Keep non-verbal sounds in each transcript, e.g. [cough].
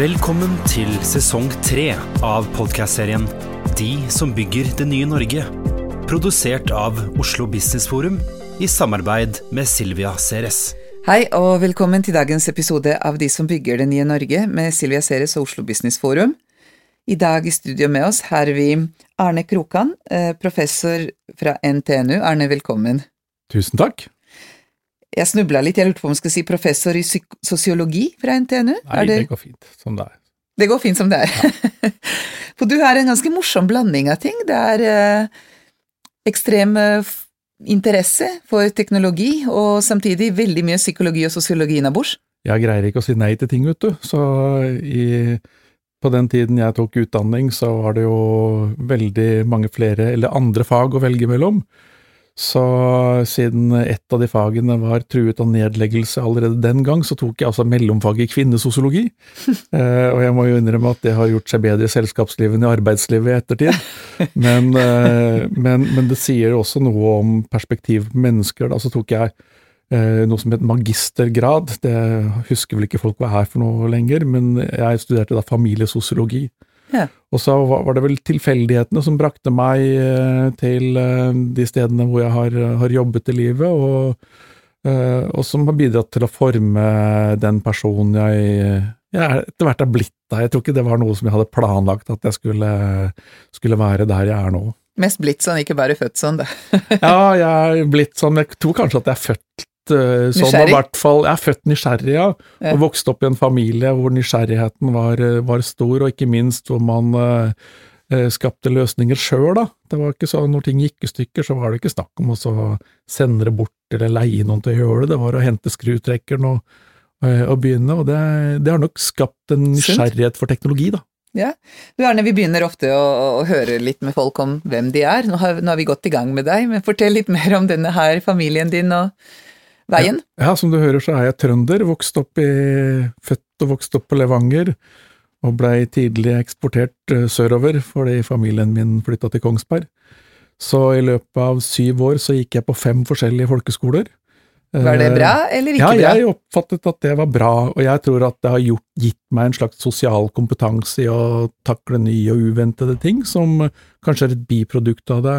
Velkommen til sesong tre av podkastserien De som bygger det nye Norge. Produsert av Oslo Business Forum i samarbeid med Silvia Ceres. Hei og velkommen til dagens episode av De som bygger det nye Norge med Silvia Ceres og Oslo Business Forum. I dag i studio med oss har vi Arne Krokan, eh, professor fra NTNU. Arne, velkommen. Tusen takk. Jeg snubla litt, jeg lurte på om jeg skulle si professor i sosiologi fra NTNU? Nei, det... det... går fint som det er. Det går fint som det er. Ja. [laughs] For du har en ganske morsom blanding av ting. Det er eh, ekstrem eh, interesse for teknologi, og samtidig veldig mye psykologi og sosiologi innabords. Jeg greier ikke å si nei til ting, vet du. Så i, på den tiden jeg tok utdanning, så var det jo veldig mange flere, eller andre fag å velge mellom. Så siden ett av de fagene var truet av nedleggelse allerede den gang, så tok jeg altså mellomfaget i kvinnesosiologi. [laughs] eh, og jeg må jo innrømme at det har gjort seg bedre i selskapslivet enn i arbeidslivet i ettertid. [laughs] Men, eh, men, men, det sier også noe om perspektiv på mennesker. Da så tok jeg eh, noe som het magistergrad. Det husker vel ikke folk hva er for noe lenger, men jeg studerte da familiesosiologi. Ja. Og så var det vel tilfeldighetene som brakte meg eh, til eh, de stedene hvor jeg har, har jobbet i livet, og, eh, og, som har bidratt til å forme den personen jeg, jeg etter hvert er blitt da. Jeg tror ikke det var noe som jeg hadde planlagt at jeg skulle, skulle være der jeg er nå. Mest blitt sånn, ikke bare født sånn, da. [laughs] ja, jeg er blitt sånn. Jeg tror kanskje at jeg er født uh, sånn, i hvert fall Jeg er født nysgjerrig, ja, ja. Og vokste opp i en familie hvor nysgjerrigheten var, eh, var stor, og ikke minst hvor man uh, skapte løsninger sjøl, da. Det var ikke sånn når ting gikk i stykker, så var det ikke snakk om å sende det bort eller leie noen til å gjøre det, det var å hente skrutrekkeren og, og begynne, og det, det, har nok skapt en nysgjerrighet for teknologi, da. Ja. Du Erne, vi begynner ofte å, å, høre litt med folk om hvem de er. Nå har, nå har, vi gått i gang med deg, men fortell litt mer om denne her familien din og veien? Ja, ja, som du hører så er jeg trønder, vokst opp i, født og vokst opp på Levanger, og blei tidlig eksportert uh, sørover fordi familien min flytta til Kongsberg. Så i løpet av syv år så gikk jeg på fem forskjellige folkeskoler. Var det bra eller ikke bra? Ja, jeg oppfattet at det var bra, og jeg tror at det har gjort, gitt meg en slags sosial kompetanse i å takle nye og uventede ting, som kanskje er et biprodukt av det.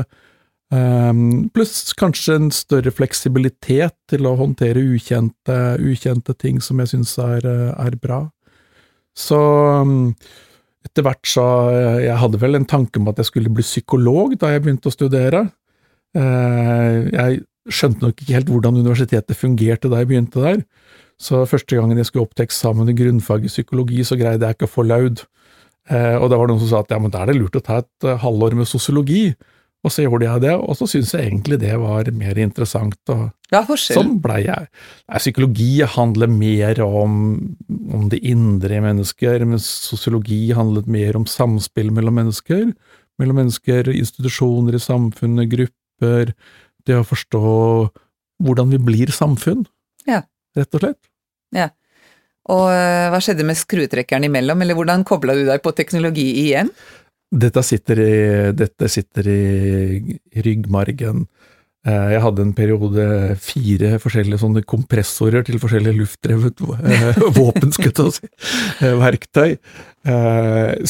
Um, Pluss kanskje en større fleksibilitet til å håndtere ukjente, ukjente ting som jeg syns er, er, bra. Så um, etter hvert så Jeg hadde vel en tanke om at jeg skulle bli psykolog da jeg begynte å studere. Uh, jeg skjønte nok ikke helt hvordan universitetet fungerte da jeg begynte der. Så første gangen jeg skulle opp til eksamen i grunnfag i psykologi, så greide jeg ikke å få laud. Og da var det noen som sa at ja, men da er det lurt å ta et halvår med sosiologi. Og så gjorde jeg det, og så syntes jeg egentlig det var mer interessant. Og ja, sånn blei jeg. Psykologi handler mer om, om, det indre i mennesker, mens sosiologi handlet mer om samspill mellom mennesker. Mellom mennesker, institusjoner i samfunnet, grupper. Det å forstå hvordan vi blir samfunn, ja. rett og slett. Ja. Og eh, hva skjedde med skrutrekkeren imellom, eller hvordan kobla du deg på teknologi igjen? Dette sitter i, dette sitter i, ryggmargen. Eh, jeg hadde en periode fire forskjellige sånne kompressorer til forskjellige luftdrevet eh, [laughs] våpen, skulle si, eh, verktøy.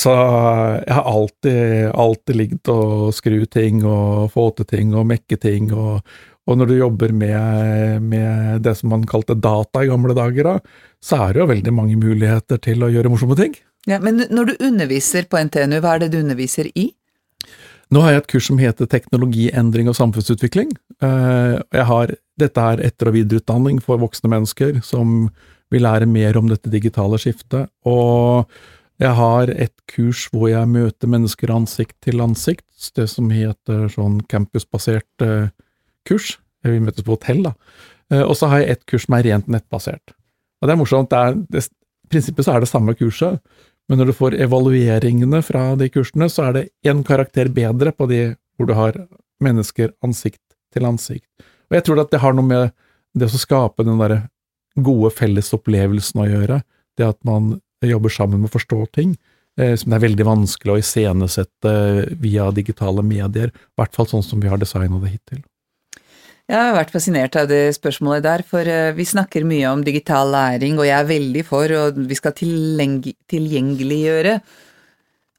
Så jeg har alltid, alltid ligget og skru ting og få til ting og mekke ting. Og, og når du jobber med, med, det som man kalte data i gamle dager, da, så er det jo veldig mange muligheter til å gjøre morsomme ting. Ja, Men når du underviser på NTNU, hva er det du underviser i? Nå har jeg et kurs som heter Teknologiendring og samfunnsutvikling. Eh, jeg har, dette er etter- og videreutdanning for voksne mennesker som vil lære mer om dette digitale skiftet. Og jeg har et kurs hvor jeg møter mennesker ansikt til ansikt, det som heter sånn campusbasert eh, kurs. Vi møtes på hotell, da. Eh, og så har jeg et kurs som er rent nettbasert. Og det er morsomt. Det er, det, I prinsippet så er det samme kurset, men når du får evalueringene fra de kursene, så er det én karakter bedre på de hvor du har mennesker ansikt til ansikt. Og jeg tror at det har noe med det å skape den derre gode fellesopplevelsen å gjøre, det at man jobber sammen med å forstå ting, eh, som det er veldig vanskelig å iscenesette via digitale medier, i hvert fall sånn som vi har designa det hittil. Jeg har vært fascinert av det spørsmålet der, for eh, vi snakker mye om digital læring, og jeg er veldig for, og vi skal tilgjengeliggjøre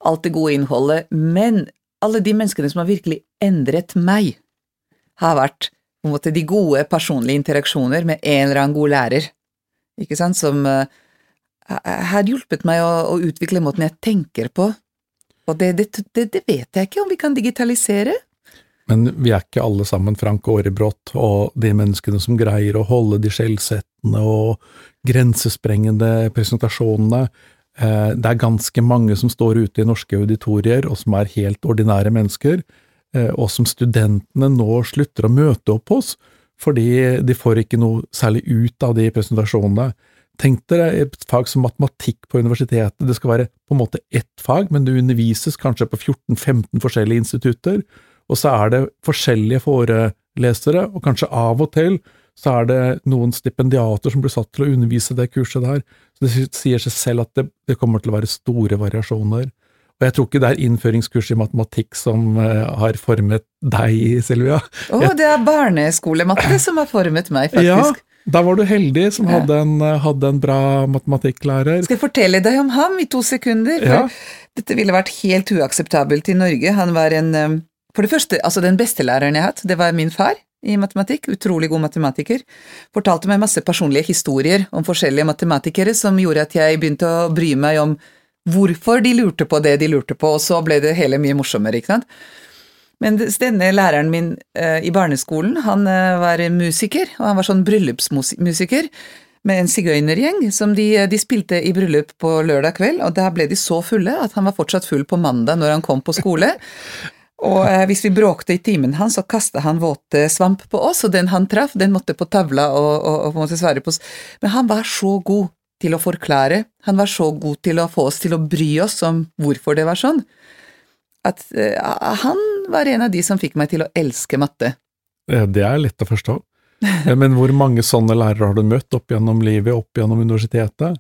alt det gode innholdet, men alle de menneskene som har virkelig endret meg, har vært på en måte de gode personlige interaksjoner med en eller annen god lærer, ikke sant, som uh, har hjulpet meg å, å, utvikle måten jeg tenker på, og det, det, det, det vet jeg ikke om vi kan digitalisere. Men vi er ikke alle sammen Frank Aarebrot og de menneskene som greier å holde de skjellsettende og grensesprengende presentasjonene. Eh, det er ganske mange som står ute i norske auditorier, og som er helt ordinære mennesker, eh, og som studentene nå slutter å møte opp hos, fordi de får ikke noe særlig ut av de presentasjonene. Tenk dere et fag som matematikk på universitetet, det skal være på en måte ett fag, men det undervises kanskje på 14–15 forskjellige institutter og så er det forskjellige forelesere, og kanskje av og til så er det noen stipendiater som blir satt til å undervise det kurset der. Så det sier seg selv at det, det kommer til å være store variasjoner. Og jeg tror ikke det er innføringskurs i matematikk som uh, har formet deg, Silvia. Å, oh, det er barneskolematte som har formet meg, faktisk. Ja, da var du heldig som hadde, en, hadde, en, bra matematikklærer. Skal jeg fortelle deg om ham i to sekunder? For ja. dette ville vært helt uakseptabelt i Norge. Han var en um, for det første, altså den beste læreren jeg har hatt, det var min far i matematikk, utrolig god matematiker. Fortalte meg masse personlige historier om forskjellige matematikere som gjorde at jeg begynte å bry meg om hvorfor de lurte på det de lurte på, og så ble det hele mye morsommere, ikke sant. Men denne læreren min uh, i barneskolen, han uh, var musiker, og han var sånn bryllupsmusiker med en sigøynergjeng som de, de, spilte i bryllup på lørdag kveld, og da ble de så fulle at han var fortsatt full på mandag når han kom på skole. [laughs] Og eh, hvis vi bråkte i timen hans, så kasta han våte svamp på oss, og den han traff, den måtte på tavla og, og, og måtte svare på oss. Men han var så god til å forklare, han var så god til å få oss til å bry oss om hvorfor det var sånn, at eh, han var en av de som fikk meg til å elske matte. Det er lett å forstå. Men hvor mange sånne lærere har du møtt opp gjennom livet, opp gjennom universitetet?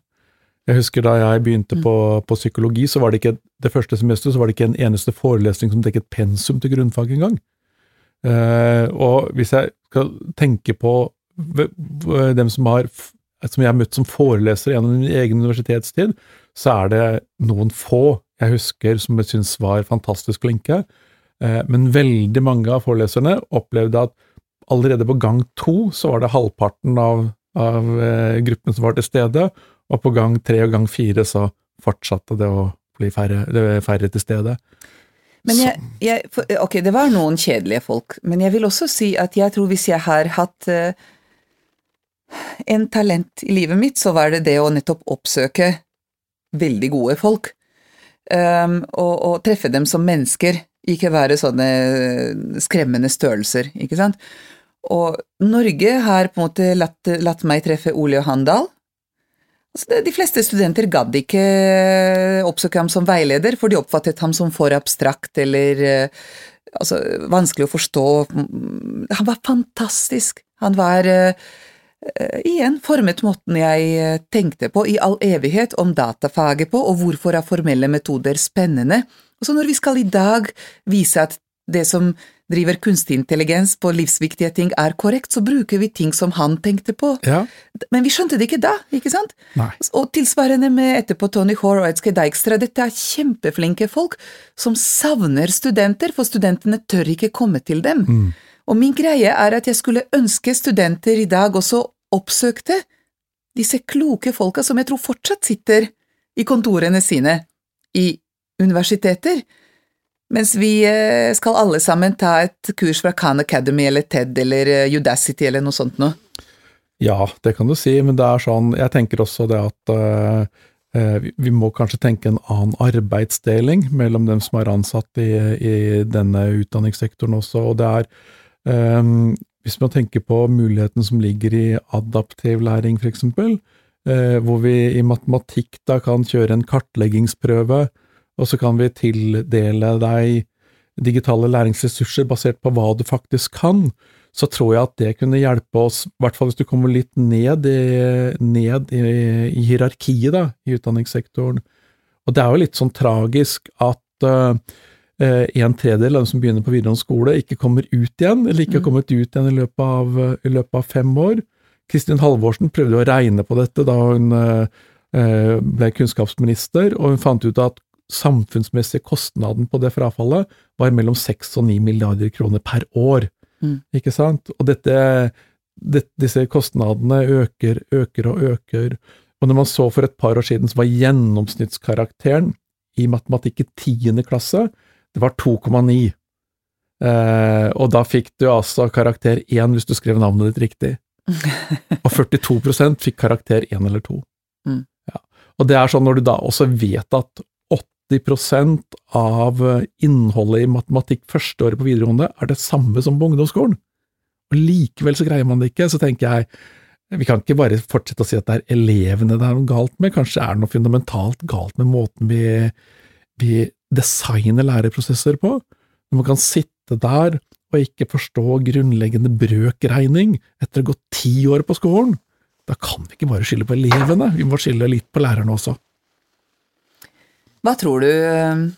Jeg husker da jeg begynte på, på, psykologi, så var det ikke det første semesteret var det ikke en eneste forelesning som dekket pensum til grunnfag engang. Eh, og hvis jeg skal tenke på dem som, har, som jeg har møtt som forelesere gjennom min egen universitetstid, så er det noen få jeg husker som jeg syns var fantastisk flinke. Eh, men veldig mange av foreleserne opplevde at allerede på gang to så var det halvparten av, av eh, gruppen som var til stede, og på gang tre og gang fire så fortsatte det å bli færre, færre til stede. Men jeg, jeg, ok, det var noen kjedelige folk, men jeg vil også si at jeg tror hvis jeg har hatt uh, en talent i livet mitt, så var det det å nettopp oppsøke veldig gode folk. Um, og, og, treffe dem som mennesker, ikke være sånne skremmende størrelser, ikke sant. Og Norge har på en måte latt, latt meg treffe Ole Johan Dahl, Altså, de fleste studenter gadd ikke eh, oppsøke ham som veileder, for de oppfattet ham som for abstrakt eller eh, altså, vanskelig å forstå. Han var fantastisk. Han var uh, igjen formet måten jeg tenkte på i all evighet om datafaget på, og hvorfor er formelle metoder spennende. Og så når vi skal i dag vise at det som driver kunstig intelligens på livsviktige ting er korrekt, så bruker vi ting som han tenkte på. Ja. Men vi skjønte det ikke da, ikke sant? Nei. Og tilsvarende med etterpå Tony Hore og Edske Dijkstra, dette er kjempeflinke folk som savner studenter, for studentene tør ikke komme til dem. Mm. Og min greie er at jeg skulle ønske studenter i dag også oppsøkte disse kloke folka som jeg tror fortsatt sitter i kontorene sine i universiteter, mens vi eh, skal alle sammen ta et kurs fra Khan Academy eller TED eller eh, Udacity eller noe sånt noe. Ja, det kan du si, men det er sånn Jeg tenker også det at uh, vi, må kanskje tenke en annen arbeidsdeling mellom dem som er ansatt i, i denne utdanningssektoren også, og det er um, Hvis man tenker på muligheten som ligger i adaptiv læring, eksempel, uh, hvor vi i matematikk da kan kjøre en kartleggingsprøve, og så kan vi tildele deg digitale læringsressurser basert på hva du faktisk kan, så tror jeg at det kunne hjelpe oss, i hvert fall hvis du kommer litt ned i, ned i, i hierarkiet da, i utdanningssektoren. Og det er jo litt sånn tragisk at uh, en tredjedel av dem som begynner på videregående skole, ikke kommer ut igjen, eller ikke har kommet ut igjen i løpet av, i løpet av fem år. Kristin Halvorsen prøvde å regne på dette da hun uh, ble kunnskapsminister, og hun fant ut at samfunnsmessige kostnaden på det frafallet var mellom 6 og 9 milliarder kroner per år. Mm. Ikke sant? Og dette, det, disse kostnadene øker, øker og øker. Og når man så for et par år siden, så var gjennomsnittskarakteren i matematikk i tiende klasse, det var 2,9. Eh, og da fikk du altså karakter 1 hvis du skrev navnet ditt riktig. [laughs] og 42% fikk karakter 1 eller 2. Mm. Ja. Og det er sånn når du da også vet at 80% av innholdet i matematikk første året på videregående er det samme som på ungdomsskolen. Og likevel så greier man det ikke. Så tenker jeg vi kan ikke bare fortsette å si at det er elevene det er noe galt med, kanskje er det noe fundamentalt galt med måten vi, vi designer læreprosesser på. Når man kan sitte der og ikke forstå grunnleggende brøkregning etter å ha gått ti år på skolen, da kan vi ikke bare skylde på elevene, vi må skylde litt på lærerne også. Hva tror du eh,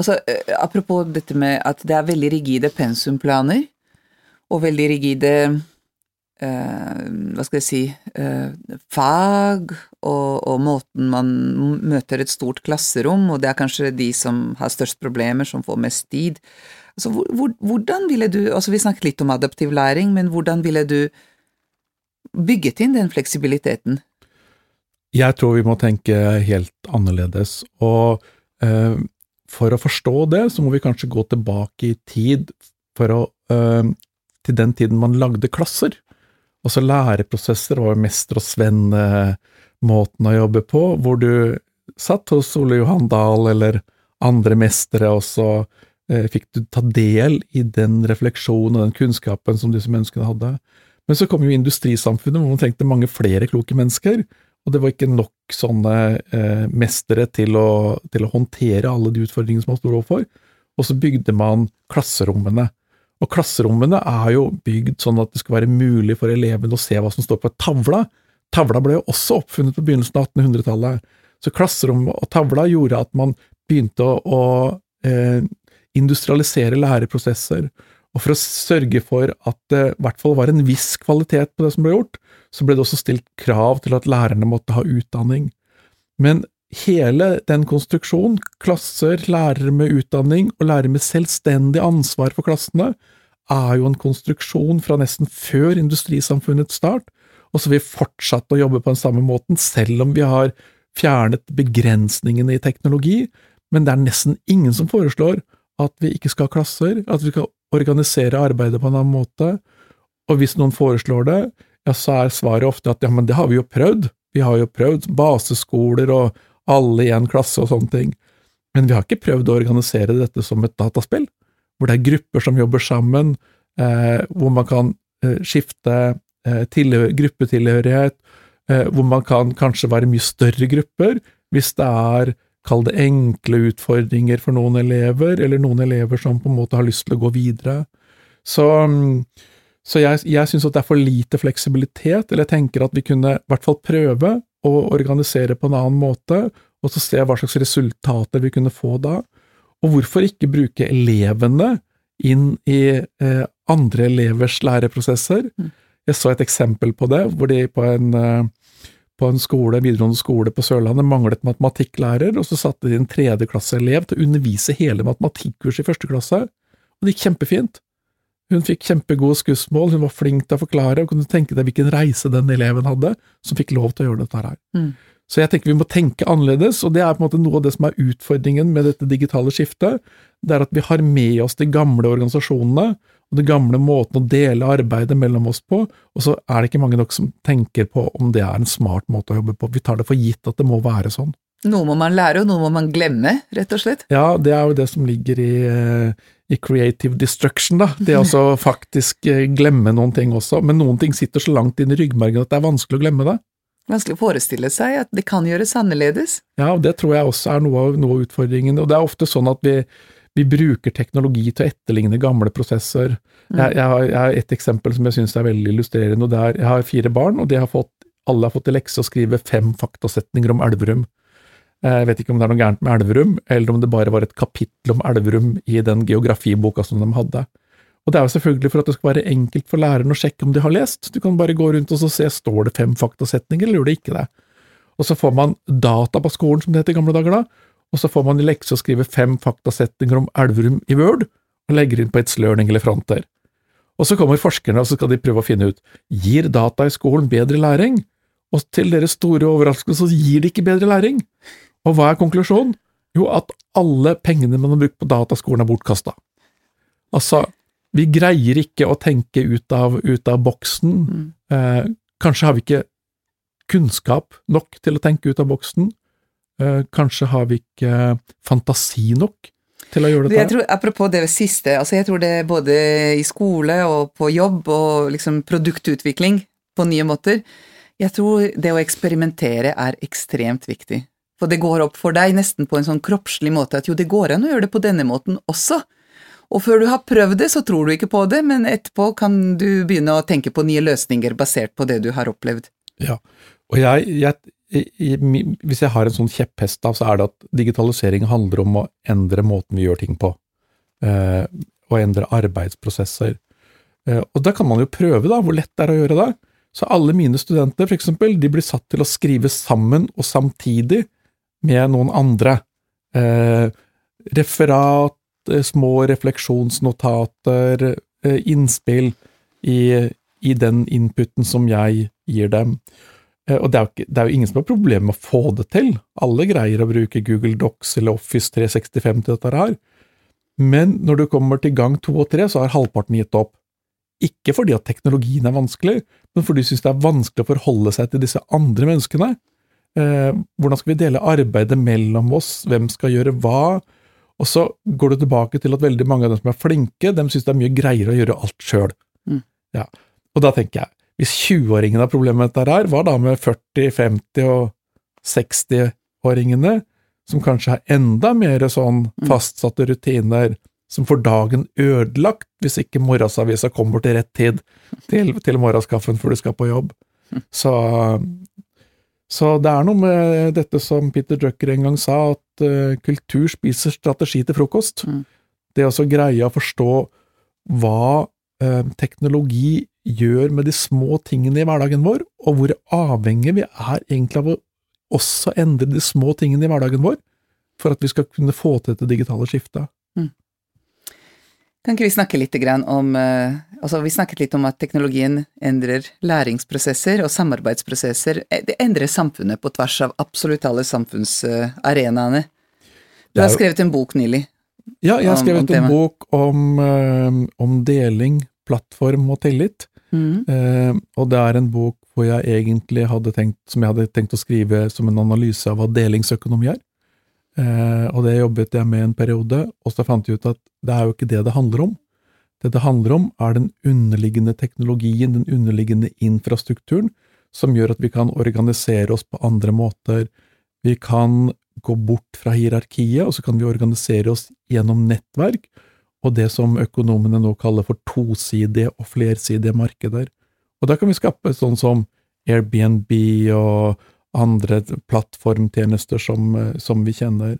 Altså, eh, apropos dette med at det er veldig rigide pensumplaner, og veldig rigide eh, Hva skal jeg si eh, Fag, og, og, måten man møter et stort klasserom, og det er kanskje de som har størst problemer, som får mest tid. Altså, hvor, hvordan ville du altså Vi snakket litt om adaptiv læring, men hvordan ville du bygget inn den fleksibiliteten? Jeg tror vi må tenke helt annerledes, og eh, for å forstå det, så må vi kanskje gå tilbake i tid å, eh, til den tiden man lagde klasser. Også læreprosesser var Mester og svenn-måten å jobbe på, hvor du satt hos Ole Johan Dahl eller andre mestere, og så eh, fikk du ta del i den refleksjonen og den kunnskapen som disse menneskene hadde. Men så kom jo industrisamfunnet, hvor man trengte mange flere kloke mennesker, og det var ikke nok sånne eh, mestere til å, til å, håndtere alle de utfordringene som man sto overfor. Og så bygde man klasserommene. Og klasserommene er jo bygd sånn at det skal være mulig for elevene å se hva som står på tavla. Tavla ble jo også oppfunnet på begynnelsen av 1800-tallet. Så klasserommet og tavla gjorde at man begynte å, å eh, industrialisere læreprosesser. Og for å sørge for at det i hvert fall var en viss kvalitet på det som ble gjort, så ble det også stilt krav til at lærerne måtte ha utdanning. Men hele den konstruksjonen, klasser, lærere med utdanning og lærere med selvstendig ansvar for klassene, er jo en konstruksjon fra nesten før industrisamfunnets start, og så vil vi fortsatt å jobbe på den samme måten, selv om vi har fjernet begrensningene i teknologi, men det er nesten ingen som foreslår at vi ikke skal ha klasser, at vi skal organisere arbeidet på en annen måte, og hvis noen foreslår det, ja, så er svaret ofte at ja, men det har vi jo prøvd, vi har jo prøvd baseskoler og alle i en klasse og sånne ting, men vi har ikke prøvd å organisere dette som et dataspill, hvor det er grupper som jobber sammen, eh, hvor man kan eh, skifte eh, gruppetilhørighet, eh, hvor man kan kanskje være mye større grupper, hvis det er kall det enkle utfordringer for noen elever, eller noen elever som på en måte har lyst til å gå videre. Så mm, så jeg, jeg syns at det er for lite fleksibilitet, eller jeg tenker at vi kunne i hvert fall prøve å organisere på en annen måte, og så se hva slags resultater vi kunne få da. Og hvorfor ikke bruke elevene inn i eh, andre elevers læreprosesser. Mm. Jeg så et eksempel på det, hvor de på en, eh, på en skole, videregående skole på Sørlandet manglet matematikklærer, og så satte de en tredjeklasseelev til å undervise hele matematikkurset i første klasse, og det gikk kjempefint. Hun fikk kjempegode skussmål, hun var flink til å forklare, og kunne tenke deg hvilken reise den eleven hadde, som fikk lov til å gjøre dette her. Mm. Så jeg tenker vi må tenke annerledes, og det er på en måte noe av det som er utfordringen med dette digitale skiftet. Det er at vi har med oss de gamle organisasjonene og den gamle måten å dele arbeidet mellom oss på, og så er det ikke mange nok som tenker på om det er en smart måte å jobbe på. Vi tar det for gitt at det må være sånn. Noe må man lære, og noe må man glemme, rett og slett. Ja, det er jo det som ligger i, eh, i creative destruction, da. Det å [laughs] faktisk eh, glemme noen ting også. Men noen ting sitter så langt inn i ryggmargen at det er vanskelig å glemme det. Vanskelig å forestille seg at det kan gjøres annerledes. Ja, og det tror jeg også er noe av, noe av utfordringen. Og det er ofte sånn at vi, vi bruker teknologi til å etterligne gamle prosesser. Jeg, jeg, har, jeg har et eksempel som jeg syns er veldig illustrerende. og det er, Jeg har fire barn, og de har fått, alle har fått til lekse å skrive fem faktasetninger om Elverum. Jeg vet ikke om det er noe gærent med Elverum, eller om det bare var et kapittel om Elverum i den geografiboka som de hadde. Og det er jo selvfølgelig for at det skal være enkelt for læreren å sjekke om de har lest. Du kan bare gå rundt og se står det fem faktasetninger, eller gjør det ikke det. Og så får man data på skolen, som det het i gamle dager da, og så får man i lekse å skrive fem faktasetninger om Elverum i Word, og legger inn på et slørning eller front der. Og så kommer forskerne og så skal de prøve å finne ut gir data i skolen bedre læring, og til deres store overraskelse så gir det ikke bedre læring. Og hva er konklusjonen? Jo, at alle pengene man har brukt på dataskolen er bortkasta. Altså, vi greier ikke å tenke ut av, ut av boksen. Mm. Eh, kanskje har vi ikke kunnskap nok til å tenke ut av boksen. Eh, kanskje har vi ikke fantasi nok til å gjøre dette. Jeg tror, apropos det siste, altså jeg tror det er både i skole og på jobb og liksom produktutvikling på nye måter. Jeg tror det å eksperimentere er ekstremt viktig. For det går opp for deg nesten på en sånn kroppslig måte at jo, det går an å gjøre det på denne måten også. Og før du har prøvd det, så tror du ikke på det, men etterpå kan du begynne å tenke på nye løsninger basert på det du har opplevd. Ja, og jeg, jeg hvis jeg har en sånn kjepphest, da, så er det at digitalisering handler om å endre måten vi gjør ting på, eh, og endre arbeidsprosesser. Eh, og da kan man jo prøve, da, hvor lett det er å gjøre det. Så alle mine studenter, for eksempel, de blir satt til å skrive sammen og samtidig med noen andre. Eh, referat, eh, små refleksjonsnotater, eh, innspill i, i den inputen som jeg gir dem. Eh, og det er, jo det er jo ingen som har problemer med å få det til. Alle greier å bruke Google Docs eller Office 365 til dette her. Men når du kommer til gang to og tre, så har halvparten gitt opp. Ikke fordi at teknologien er vanskelig, men fordi de syns det er vanskelig å forholde seg til disse andre menneskene. Eh, hvordan skal vi dele arbeidet mellom oss, hvem skal gjøre hva? Og så går du tilbake til at veldig mange av dem som er flinke, de syns det er mye greiere å gjøre alt sjøl. Mm. Ja. Og da tenker jeg, hvis 20-åringene har problemer med dette her, hva da med 40-, 50- og 60-åringene, som kanskje har enda mer sånn fastsatte rutiner, som får dagen ødelagt hvis ikke morgensavisa kommer til rett tid til, til morgenskaffen før du skal på jobb. Så, så det er noe med dette som Peter Drucker en gang sa, at uh, kultur spiser strategi til frokost. Mm. Det å greie å forstå hva uh, teknologi gjør med de små tingene i hverdagen vår, og hvor avhengig vi er egentlig av å også endre de små tingene i hverdagen vår, for at vi skal kunne få til dette digitale skiftet. Kan ikke vi snakke litt om eh, Altså, vi snakket litt om at teknologien endrer læringsprosesser og samarbeidsprosesser. Eh, Det endrer samfunnet på tvers av absolutt alle samfunnsarenaene. Du har skrevet en bok nylig. Ja, jeg har Om- om skrevet en bok om, eh, om deling, plattform og tillit. Mhm. Eh, og det er en bok hvor jeg egentlig hadde tenkt, som jeg hadde tenkt å skrive som en analyse av hva delingsøkonomi er. Eh, og det jobbet jeg med en periode, og så fant jeg ut at det er jo ikke det det handler om. Det det handler om, er den underliggende teknologien, den underliggende infrastrukturen, som gjør at vi kan organisere oss på andre måter. Vi kan gå bort fra hierarkiet, og så kan vi organisere oss gjennom nettverk, og det som økonomene nå kaller for tosidige og flersidige markeder. Og da kan vi skape sånn som Airbnb og andre plattformtjenester som, eh, som vi kjenner.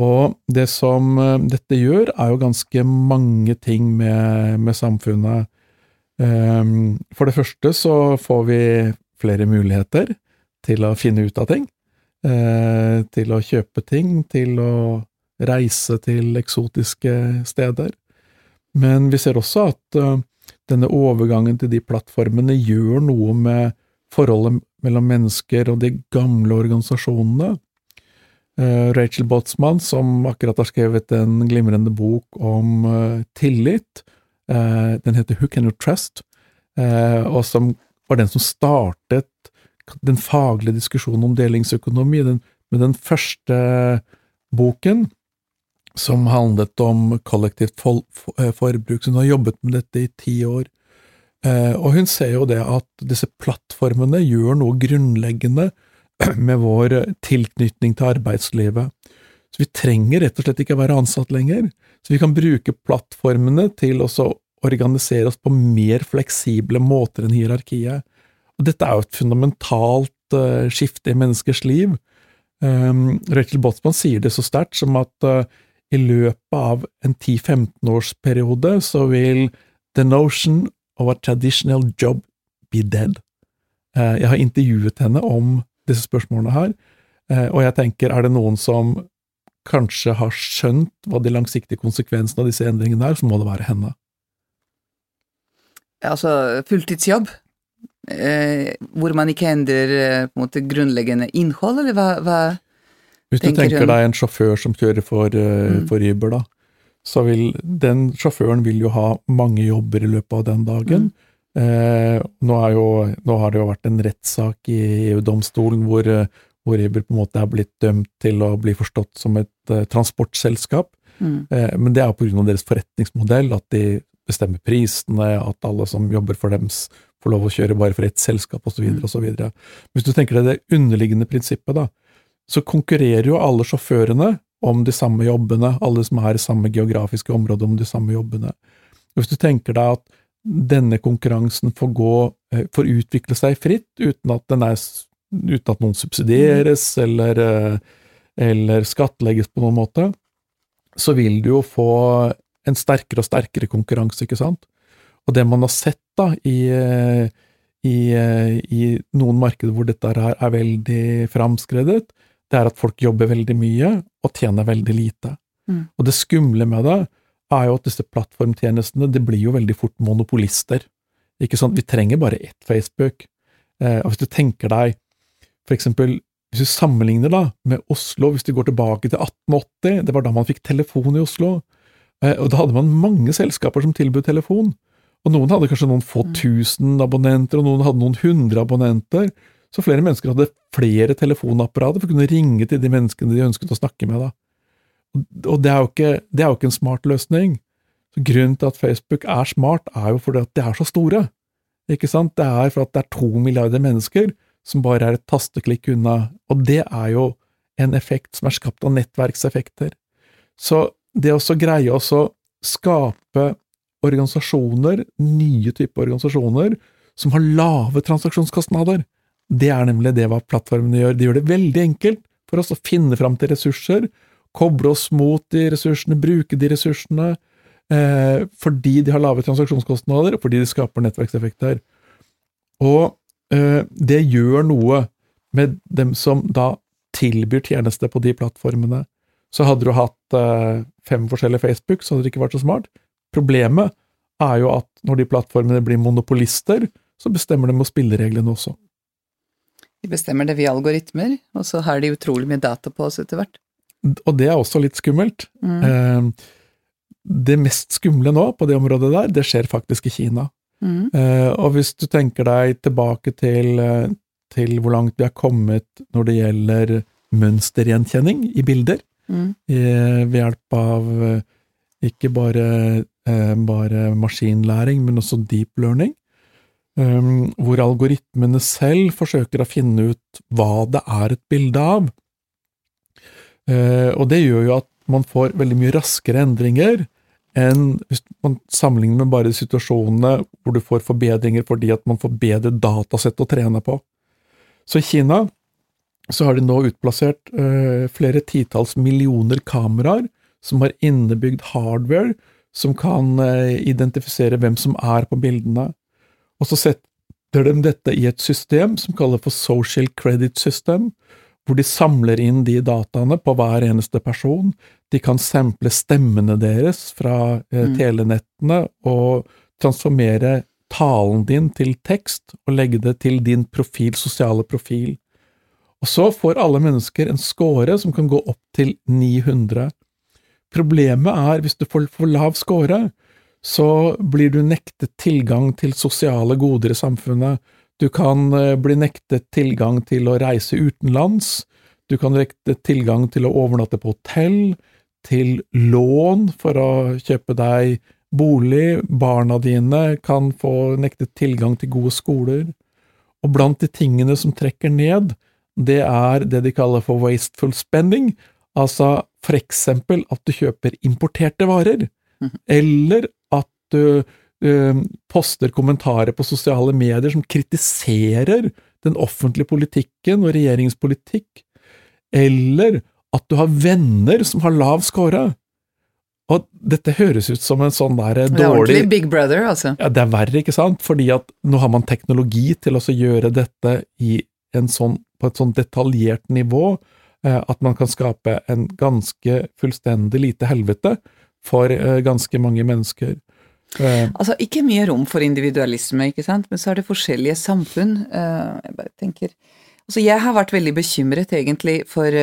Og det som eh, dette gjør, er jo ganske mange ting med, med samfunnet. Um, for det første så får vi flere muligheter til å finne ut av ting. Uh, til å kjøpe ting, til å reise til eksotiske steder. Men vi ser også at uh, denne overgangen til de plattformene gjør noe med forholdet mellom mennesker og de gamle organisasjonene. Uh, Rachel Botsman, som akkurat har skrevet en glimrende bok om uh, tillit, den heter Who Can You Trust, og som var den som startet den faglige diskusjonen om delingsøkonomi, den, med den første boken, som handlet om kollektivt for, forbruk. Så hun har jobbet med dette i ti år. Eh, og hun ser jo det at disse plattformene gjør noe grunnleggende [clears throat] med vår tilknytning til arbeidslivet. Så vi trenger rett og slett ikke være ansatt lenger. Så vi kan bruke plattformene til å organisere oss på mer fleksible måter enn hierarkiet. Og dette er jo et fundamentalt uh, skifte i menneskers liv. Um, Rachel Botsman sier det så sterkt som at uh, i løpet av en 10-15-årsperiode så vil the notion of a traditional job be dead. Eh, jeg har intervjuet henne om disse spørsmålene her, eh, og jeg tenker, er det noen som kanskje har skjønt hva de langsiktige konsekvensene av disse endringene er, så må det være henne. Altså, fulltidsjobb, eh, hvor man ikke endrer på en måte grunnleggende innhold, eller hva, hva Hvis du tenker, deg en sjåfør som kjører for, uh, mm. for Uber, da så vil den sjåføren vil jo ha mange jobber i løpet av den dagen. Mm. Eh, nå, jo, nå, har det jo vært en rettssak i EU-domstolen hvor, hvor Uber på en måte er blitt dømt til å bli forstått som et uh, transportselskap. Mm. Eh, men det er av deres forretningsmodell, at de bestemmer prisene, at alle som jobber for dem får lov å kjøre bare for ett selskap, osv., mm. osv. Hvis du tenker deg det underliggende prinsippet, da, så konkurrerer jo alle sjåførene om de samme jobbene, alle som er i samme geografiske område om de samme jobbene. Hvis du tenker deg at denne konkurransen får gå, eh, får utvikle seg fritt, uten at, er, uten at noen subsidieres mm. eller, eh, eller skattlegges på noen måte, så vil du jo få en sterkere og sterkere konkurranse, ikke sant? Og det man har sett da i, eh, i, i noen markeder hvor dette er, er veldig framskredet, det er at folk jobber veldig mye og tjener veldig lite. Mm. Og det skumle med det er jo at disse plattformtjenestene det blir jo veldig fort monopolister. Ikke sant? Vi trenger bare ett Facebook. Eh, og hvis du tenker deg for eksempel hvis du sammenligner da med Oslo, hvis du går tilbake til 1880, det var da man fikk telefon i Oslo, eh, og da hadde man mange selskaper som tilbød telefon. Og noen hadde kanskje noen få mm. tusen abonnenter, og noen hadde noen hundre abonnenter. Så flere mennesker hadde flere telefonapparater for å kunne ringe til de menneskene de ønsket å snakke med. da. Og det er jo ikke, det er jo ikke en smart løsning. Så Grunnen til at Facebook er smart, er jo fordi at de er så store. Ikke sant? Det er for at det er to milliarder mennesker som bare er et tasteklikk unna, og det er jo en effekt som er skapt av nettverkseffekter. Så det å greie å skape organisasjoner, nye typer organisasjoner, som har lave transaksjonskostnader, det er nemlig det hva plattformene gjør. De gjør det veldig enkelt for oss å finne fram til ressurser, koble oss mot de ressursene, bruke de ressursene, eh, fordi de har lave transaksjonskostnader, og fordi de skaper nettverkseffekter. Og eh, det gjør noe med dem som da tilbyr tjeneste på de plattformene. Så hadde du hatt eh, fem forskjellige Facebook, så hadde det ikke vært så smart. Problemet er jo at når de plattformene blir monopolister, så bestemmer de jo spillereglene også. De bestemmer det via algoritmer, og så har de utrolig mye data på oss etter hvert. Og det er også litt skummelt. Mm. Eh, det mest skumle nå på det området der, det skjer faktisk i Kina. Mm. Eh, og hvis du tenker deg tilbake til, eh, til, hvor langt vi har kommet når det gjelder mønstergjenkjenning i bilder, mm. ved hjelp av ikke bare, bare maskinlæring, men også deep learning, hvor algoritmene selv forsøker å finne ut hva det er et bilde av. Uh, og det gjør jo at man får veldig mye raskere endringer enn hvis man sammenligner med bare situasjonene hvor du får forbedringer fordi at man får bedre datasett å trene på. Så i Kina så har de nå utplassert uh, flere titalls millioner kameraer som har innebygd hardware som kan uh, identifisere hvem som er på bildene. Og så setter de dette i et system som kalles for social credit system, hvor de samler inn de dataene på hver eneste person. De kan sample stemmene deres fra eh, mm. telenettene og transformere talen din til tekst og legge det til din profil, sosiale profil. Og så får alle mennesker en score som kan gå opp til 900. Problemet er, hvis du får for lav score, så blir du nektet tilgang til sosiale goder i samfunnet. Du kan eh, bli nektet tilgang til å reise utenlands, du kan nekte tilgang til å overnatte på hotell, til lån for å kjøpe deg bolig, barna dine kan få nektet tilgang til gode skoler, og blant de tingene som trekker ned, det er det de kaller for wasteful spending, altså for eksempel at du kjøper importerte varer, mhm. eller du uh, poster kommentarer på sosiale medier som kritiserer den offentlige politikken og regjeringspolitikk, eller at du har venner som har lav score. Og dette høres ut som en sånn der dårlig Det er ordentlig Big Brother, altså. Ja, det er verre, ikke sant? Fordi at nå har man teknologi til å gjøre dette i sånn, på et sånn detaljert nivå eh, at man kan skape en ganske fullstendig lite helvete for eh, ganske mange mennesker. Eh, altså, ikke mye rom for individualisme, ikke sant, men så er det forskjellige samfunn. Jeg bare tenker Altså, jeg har vært veldig bekymret, egentlig, for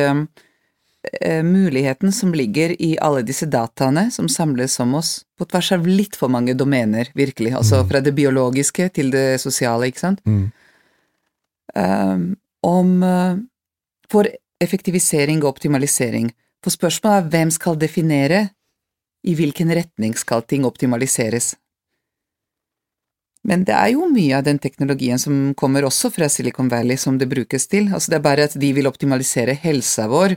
muligheten som ligger i alle disse dataene som samles om oss, på tvers av litt for mange domener, virkelig. Altså mm. fra det biologiske til det sosiale, ikke sant. Mm. Um, om uh, for effektivisering og optimalisering. For spørsmålet er hvem skal definere i hvilken retning skal ting optimaliseres. Men det er jo mye av den teknologien som kommer også fra Silicon Valley som det brukes til. Altså det er bare at de vil optimalisere helsa vår.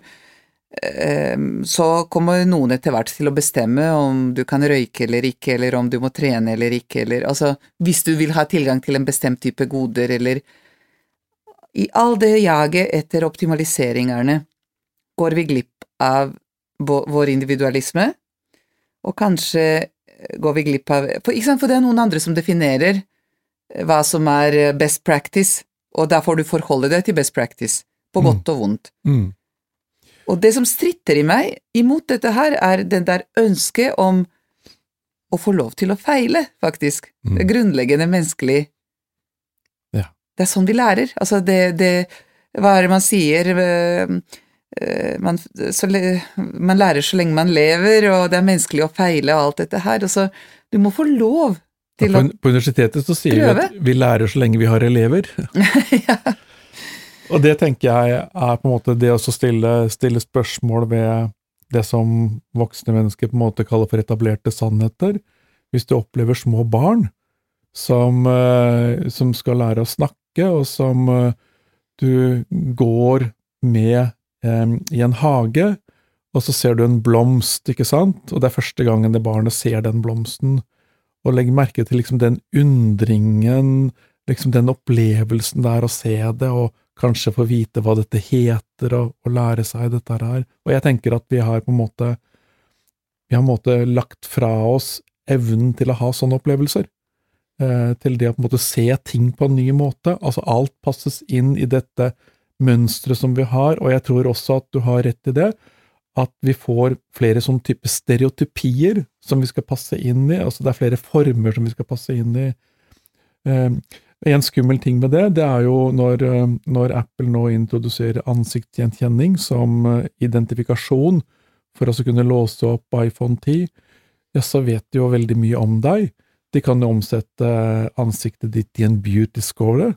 Ehm, så kommer noen etter hvert til å bestemme om du kan røyke eller ikke, eller om du må trene eller ikke, eller altså hvis du vil ha tilgang til en bestemt type goder, eller i all det jaget etter optimaliseringerne går vi glipp av vår individualisme, og kanskje eh, går vi glipp av For, for det er noen andre som definerer eh, hva som er eh, best practice, og da får du forholde deg til best practice, på mm. godt og vondt. Mm. Og det som stritter i meg imot dette her, er den der ønsket om å få lov til å feile, faktisk. Mm. Det grunnleggende menneskelig det er sånn vi lærer. Altså, det, det Hva er det man sier? Eh, man, så, man, lærer så lenge man lever, og det er menneskelig å feile og alt dette her. Så, du må få lov til ja, på, å På universitetet så sier prøve. vi at vi lærer så lenge vi har elever. [laughs] ja. Og det tenker jeg er på en måte det å stille, stille spørsmål ved det som voksne mennesker på en måte kaller for etablerte sannheter. Hvis du opplever små barn som, eh, som skal lære å snakke, og som eh, du går med eh, i en hage, og så ser du en blomst, ikke sant, og det er første gangen det barnet ser den blomsten, og legg merke til liksom den undringen, liksom den opplevelsen der å se det, og kanskje få vite hva dette heter, og, og lære seg dette her. Og jeg tenker at vi har på en måte vi har på en måte lagt fra oss evnen til å ha sånne opplevelser. Eh, til det å på en måte se ting på en ny måte. Altså alt passes inn i dette mønsteret som vi har, og jeg tror også at du har rett i det, at vi får flere sånn type stereotypier som vi skal passe inn i, altså det er flere former som vi skal passe inn i. Eh, en skummel ting med det, det er jo når, eh, når Apple nå introduserer ansiktsgjenkjenning som identifikasjon for å kunne låse opp iPhone 10, ja, så vet de jo veldig mye om deg. De kan jo omsette ansiktet ditt i en beauty score,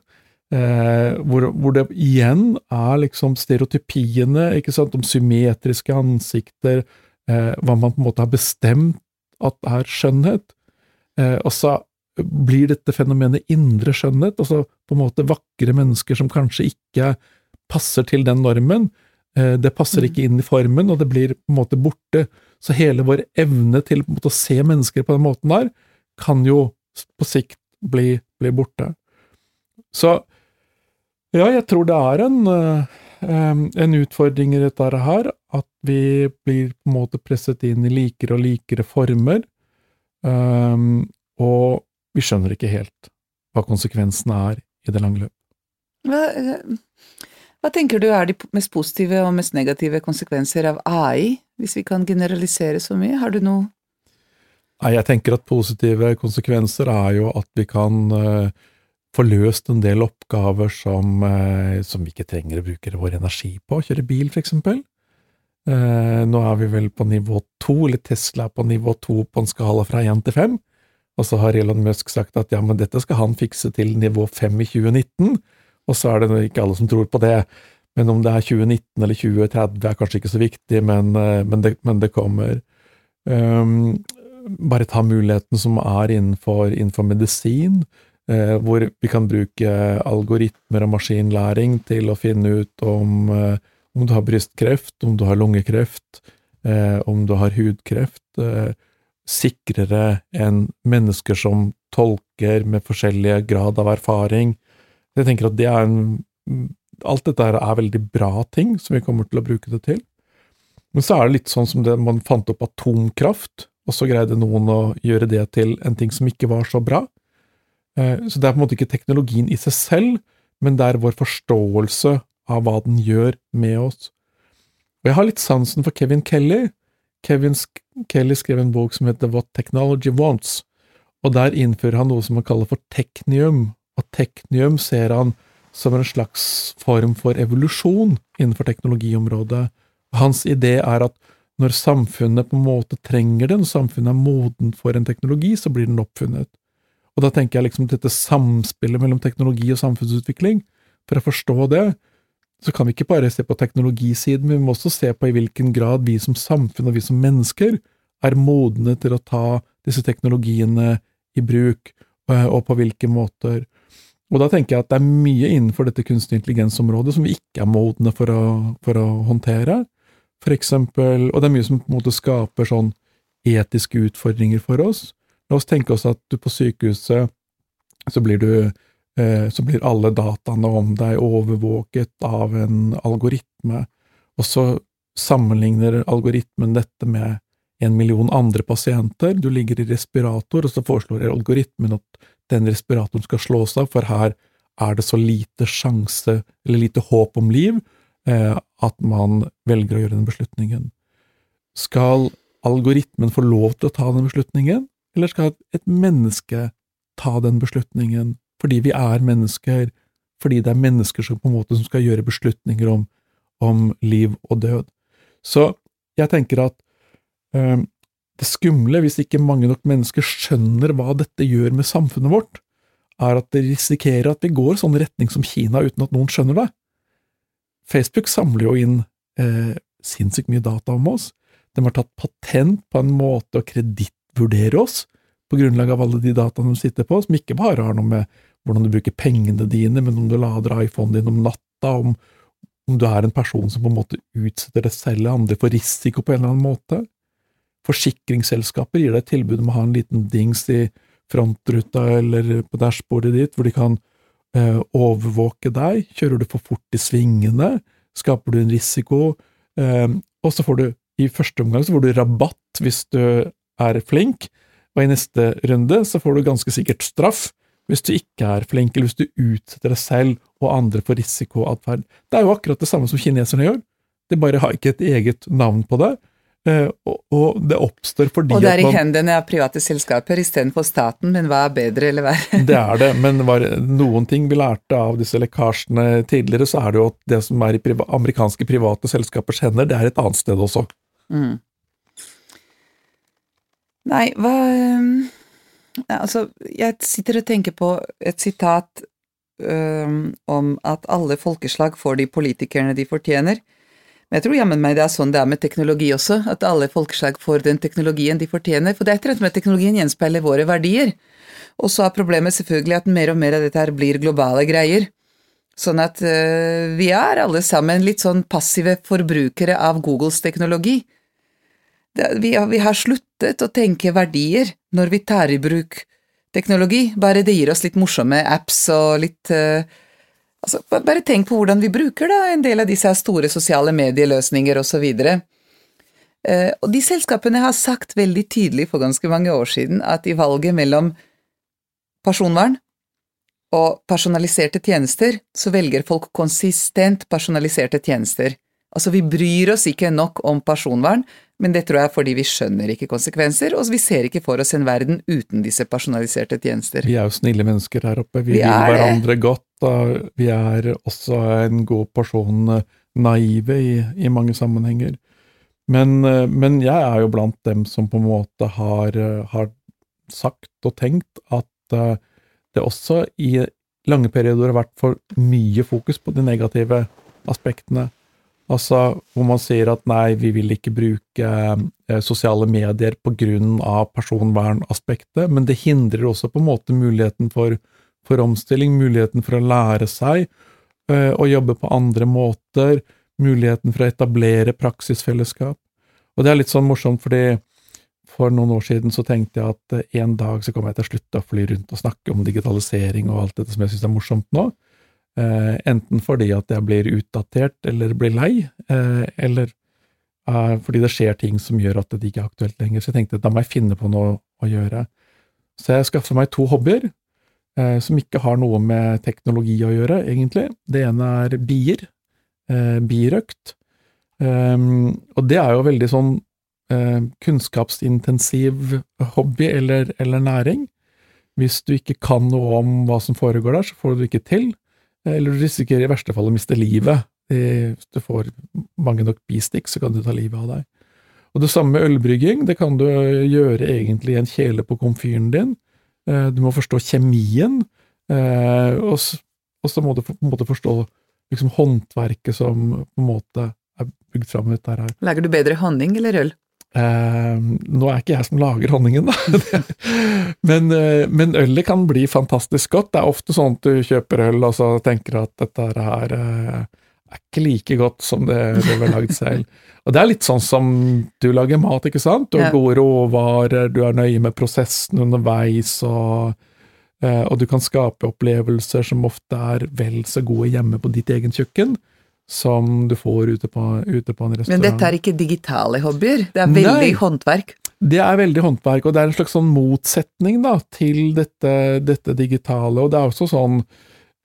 eh, hvor, hvor, det igjen er liksom stereotypiene, ikke sant, om symmetriske ansikter, eh, hva man på en måte har bestemt at er skjønnhet. Eh, og så blir dette fenomenet indre skjønnhet, altså på en måte vakre mennesker som kanskje ikke passer til den normen. Eh, det passer mm. ikke inn i formen, og det blir på en måte borte. Så hele vår evne til måte å se mennesker på den måten der, kan jo på sikt bli, bli borte. Så ja, jeg tror det er en, eh, um, en utfordring i dette her, at vi blir på en måte presset inn i likere og likere former, um, og vi skjønner ikke helt hva konsekvensene er i det lange løp. Hva, hva, tenker du er de mest positive og mest negative konsekvenser av AI, hvis vi kan generalisere så mye? Har du noe Nei, jeg tenker at positive konsekvenser er jo at vi kan uh, få løst en del oppgaver som, uh, som, vi ikke trenger å bruke vår energi på. Kjøre bil, eksempel. Uh, nå er vi vel på nivå to, eller Tesla er på nivå to på en skala fra én til fem. Og så har Elon Musk sagt at ja, men dette skal han fikse til nivå fem i 2019. Og så er det ikke alle som tror på det. Men om det er 2019 eller 2030 er kanskje ikke så viktig, men, men, det, men det, kommer. Um, bare ta muligheten som er innenfor, innenfor medisin, eh, hvor vi kan bruke algoritmer og maskinlæring til å finne ut om, eh, om du har brystkreft, om du har lungekreft, eh, om du har hudkreft, eh, sikrere enn mennesker som tolker med forskjellige grad av erfaring. Jeg tenker at det er en Alt dette er veldig bra ting som vi kommer til å bruke det til. Men så er det litt sånn som det man fant opp atomkraft og så greide noen å gjøre det til en ting som ikke var så bra. Eh, så det er på en måte ikke teknologien i seg selv, men det er vår forståelse av hva den gjør med oss. Og jeg har litt sansen for Kevin Kelly. Kevin Kelly skrev en bok som heter What Technology Wants, og der innfører han noe som han kaller for teknium, og teknium ser han som en slags form for evolusjon innenfor teknologiområdet. Hans idé er at når samfunnet på en måte trenger det, når samfunnet er moden for en teknologi, så blir den oppfunnet. Og da tenker jeg liksom dette samspillet mellom teknologi og samfunnsutvikling. For å forstå det, så kan vi ikke bare se på teknologisiden, men vi må også se på i hvilken grad vi som samfunn og vi som mennesker er modne til å ta disse teknologiene i bruk, eh, og på hvilke måter. Og da tenker jeg at det er mye innenfor dette kunstig intelligens-området som vi ikke er modne for å, for å håndtere for eksempel, og det er mye som på en måte skaper sånn etiske utfordringer for oss. La oss tenke oss at du på sykehuset, så blir du eh, så blir alle dataene om deg overvåket av en algoritme, og så sammenligner algoritmen dette med en million andre pasienter. Du ligger i respirator, og så foreslår algoritmen at den respiratoren skal slås av, for her er det så lite sjanse, eller lite håp om liv, Eh, at man velger å gjøre den beslutningen. Skal algoritmen få lov til å ta den beslutningen, eller skal et menneske ta den beslutningen fordi vi er mennesker, fordi det er mennesker som på en måte skal gjøre beslutninger om, om liv og død? Så jeg tenker at øh, det skumle, hvis ikke mange nok mennesker skjønner hva dette gjør med samfunnet vårt, er at det risikerer at vi går sånn retning som Kina uten at noen skjønner det. Facebook samler jo inn eh, sinnssykt mye data om oss. De har tatt patent på en måte å kredittvurdere oss på grunnlag av alle de dataene de sitter på, som ikke bare har noe med hvordan du bruker pengene dine, men om du lader iPhonen din om natta, om, om du er en person som på en måte utsetter deg selv eller andre for risiko på en eller annen måte. Forsikringsselskaper gir deg tilbud om å ha en liten dings i frontruta eller på dashbordet ditt, hvor de kan eh, overvåke deg. Kjører du for fort i svingene, skaper du en risiko, eh, og så får du i første omgang så får du rabatt hvis du er flink, og i neste runde så får du ganske sikkert straff hvis du ikke er flink, eller hvis du utsetter deg selv og andre for risikoatferd. Det er jo akkurat det samme som kineserne gjør, de bare har ikke et eget navn på det, Eh, og, og, det oppstår fordi at Og det er i hendene av private selskaper istedenfor staten, men hva er bedre eller verre? [laughs] det er det, men var noen ting vi lærte av disse lekkasjene tidligere, så er det jo at det som er i priva amerikanske private selskapers hender, det er et annet sted også. Mm. Nei, hva Altså, jeg sitter og tenker på et sitat um, om at alle folkeslag får de politikerne de fortjener. Men jeg tror jammen meg det er sånn det er med teknologi også, at alle folkeslag får den teknologien de fortjener. For det er et eller annet med at teknologien gjenspeiler våre verdier. Og så er problemet selvfølgelig at mer og mer av dette her blir globale greier. Sånn at uh, vi er alle sammen litt sånn passive forbrukere av Googles teknologi. Vi, har sluttet å tenke verdier når vi tar i bruk teknologi, bare det gir oss litt morsomme apps og litt uh, Altså, bare tenk på hvordan vi bruker da, en del av disse store sosiale medieløsninger osv. Eh, og de selskapene har sagt veldig tydelig for ganske mange år siden at i valget mellom personvern og personaliserte tjenester, så velger folk konsistent personaliserte tjenester. Altså, vi bryr oss ikke nok om personvern, men det tror jeg er fordi vi skjønner ikke konsekvenser, og vi ser ikke for oss en verden uten disse personaliserte tjenester. Vi er jo snille mennesker her oppe, vi, vi vil hverandre godt, og vi er også en god porsjon eh, naive i, i mange sammenhenger. Men, eh, men, jeg er jo blant dem som på en måte har, eh, har sagt og tenkt at det også i lange perioder har vært for mye fokus på de negative aspektene. Altså hvor man sier at nei, vi vil ikke bruke eh, sosiale medier av personvernaspektet, men det hindrer også på en måte muligheten for, for omstilling, muligheten for å lære seg eh, å jobbe på andre måter, muligheten for å etablere praksisfellesskap. Og det er litt sånn morsomt, fordi for noen år siden så tenkte jeg at eh, en dag så kommer jeg til å slutte å fly rundt og snakke om digitalisering og alt dette som jeg syns er morsomt nå. Eh, enten fordi at jeg blir utdatert eller blir lei, eh, eller eh, fordi det skjer ting som gjør at det ikke er aktuelt lenger. Så jeg tenkte da må jeg finne på noe å gjøre. Så jeg skaffa meg to hobbyer som ikke har noe med teknologi å gjøre, egentlig. Det ene er bier. Birøkt. og det er jo veldig sånn kunnskapsintensiv hobby eller, eller, næring. Hvis du ikke kan noe om hva som foregår der, så får du det ikke til. Eller du risikerer i verste fall å miste livet. Hvis du får mange nok bistikk, så kan du ta livet av deg. Og det samme med ølbrygging. Det kan du gjøre egentlig i en kjele på komfyren din. Eh, du må forstå kjemien, eh, og så må du på en måte forstå liksom håndverket som på en måte er bygd fram dette her. Lager du bedre honning eller øl? Eh, nå er ikke jeg som lager honningen, da. [laughs] men, eh, men, ølet kan bli fantastisk godt. Det er ofte sånn at du kjøper øl og så tenker at dette her eh, er ikke like godt som det du har lagd selv. [laughs] Og det er litt sånn som du lager mat, ikke sant? Du har gode råvarer, du er nøye med prosessen underveis, og, eh, og du kan skape opplevelser som ofte er vel så gode hjemme på ditt egen kjøkken som du får ute på, ute på, en restaurant. Men dette er ikke digitale hobbyer? Det er veldig Nei, håndverk? Det er veldig håndverk, og det er en slags sånn motsetning da, til dette, dette digitale. Og det er også sånn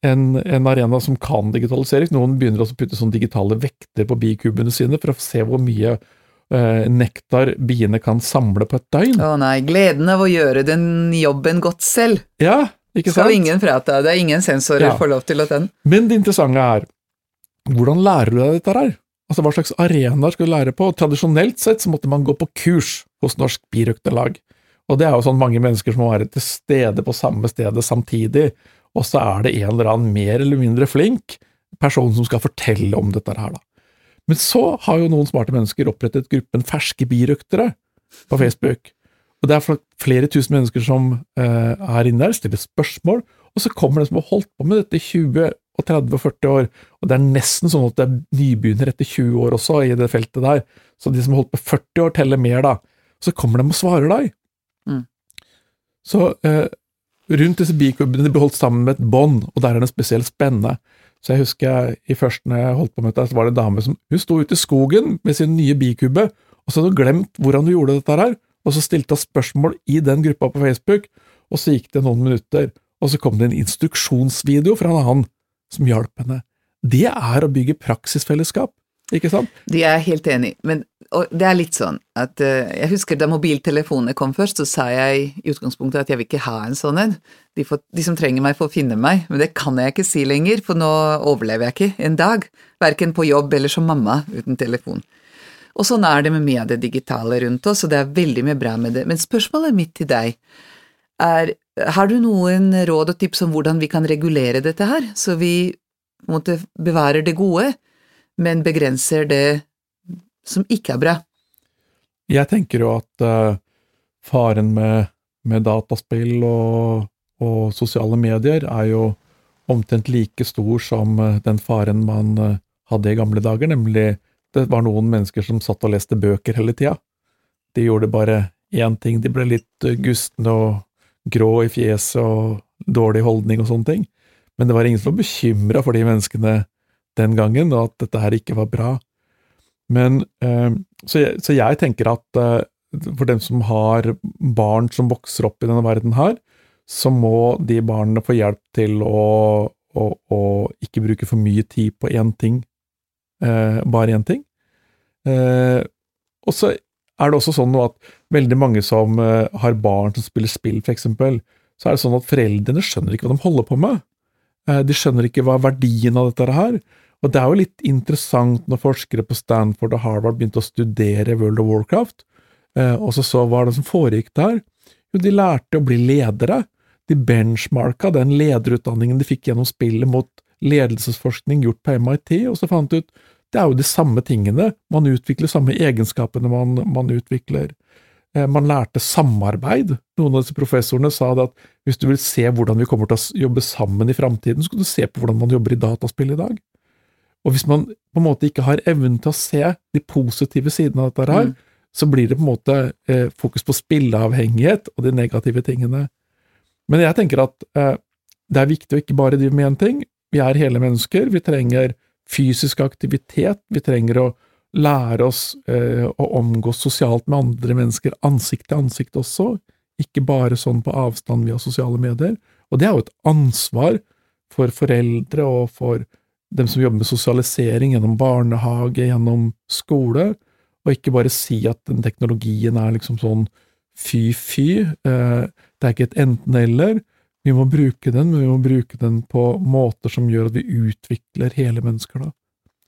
en, en, arena som kan digitaliseres. Noen begynner også å putte sånn digitale vekter på bikubene sine for å se hvor mye eh, nektar biene kan samle på et døgn. Å nei, gleden av å gjøre den jobben godt selv. Ja, ikke sant? Skal ingen frata deg, ingen sensorer ja. får lov til å den. Men det interessante er hvordan lærer du deg dette her? Altså, Hva slags arenaer skal du lære på? Tradisjonelt sett så måtte man gå på kurs hos Norsk Birøkterlag, og det er jo sånn mange mennesker som må være til stede på samme stedet samtidig, og så er det en eller annen mer eller mindre flink person som skal fortelle om dette her, da. Men så har jo noen smarte mennesker opprettet gruppen Ferske birøktere på Facebook, og det er flere tusen mennesker som eh, er inne der, stiller spørsmål, og så kommer det som har holdt på med dette i 20 og 30 og 40 år, og det er nesten sånn at det er nybegynner etter 20 år også i det feltet der, så de som har holdt på 40 år, teller mer, da. Så kommer de og svarer deg. Mm. Så eh, rundt disse bikubene de blir holdt sammen med et bånd, og der er det spesielt spennende. Så jeg husker jeg, i først når jeg holdt på med dette, så var det en dame som hun sto ute i skogen med sin nye bikube, og så hadde hun glemt hvordan hun gjorde dette her, og så stilte hun spørsmål i den gruppa på Facebook, og så gikk det noen minutter, og så kom det en instruksjonsvideo fra en annen som hjalp henne. Det er å bygge praksisfellesskap, ikke sant? Det er jeg helt enig men det er litt sånn at uh, jeg husker da mobiltelefonene kom først, så sa jeg i utgangspunktet at jeg vil ikke ha en sånn en. De, de, som trenger meg, får finne meg, men det kan jeg ikke si lenger, for nå overlever jeg ikke en dag, verken på jobb eller som mamma uten telefon. Og sånn er det med mye av det digitale rundt oss, og det er veldig mye bra med det. Men spørsmålet mitt til deg er har du noen råd og tips om hvordan vi kan regulere dette her, så vi måte, bevarer det gode, men begrenser det som ikke er bra? Jeg tenker jo at uh, faren med, med dataspill og, og, sosiale medier er jo omtrent like stor som uh, den faren man uh, hadde i gamle dager, nemlig det var noen mennesker som satt og leste bøker hele tida. De gjorde bare én ting, de ble litt gustne og grå i fjeset og dårlig holdning og sånne ting. Men det var ingen som var bekymra for de menneskene den gangen, og at dette her ikke var bra. Men eh, så, jeg, så, jeg, tenker at eh, for dem som har barn som vokser opp i denne verden her, så må de barna få hjelp til å, å, å ikke bruke for mye tid på én ting, eh, bare én ting. Og så er det også sånn at veldig mange som eh, har barn som spiller spill, eksempel, så er det sånn at foreldrene skjønner ikke hva de holder på med. Eh, de skjønner ikke hva verdien av dette her. Og det er jo litt interessant når forskere på Stanford og Harvard begynte å studere World of Warcraft, eh, og så så hva det som foregikk der. Jo, de lærte å bli ledere. De benchmarka den lederutdanningen de fikk gjennom spillet mot ledelsesforskning gjort på MIT, og så fant de ut det er jo de samme tingene. Man utvikler samme egenskapene man, man utvikler. Eh, man lærte samarbeid. Noen av disse professorene sa det at hvis du vil se hvordan vi kommer til å jobbe sammen i framtiden, så skal du se på hvordan man jobber i dataspill i dag. Og hvis man på en måte ikke har evnen til å se de positive sidene av dette her, mm. så blir det på en måte eh, fokus på spilleavhengighet og de negative tingene. Men jeg tenker at eh, det er viktig å ikke bare drive med én ting. Vi er hele mennesker. Vi trenger fysisk aktivitet. Vi trenger å lære oss eh, å omgås sosialt med andre mennesker, ansikt til ansikt også, ikke bare sånn på avstand via sosiale medier. Og det er jo et ansvar for foreldre og for dem som jobber med sosialisering gjennom barnehage, gjennom skole, og ikke bare si at den teknologien er liksom sånn fy-fy. Eh, det er ikke et enten-eller. Vi må bruke den, men vi må bruke den på måter som gjør at vi utvikler hele mennesker, da.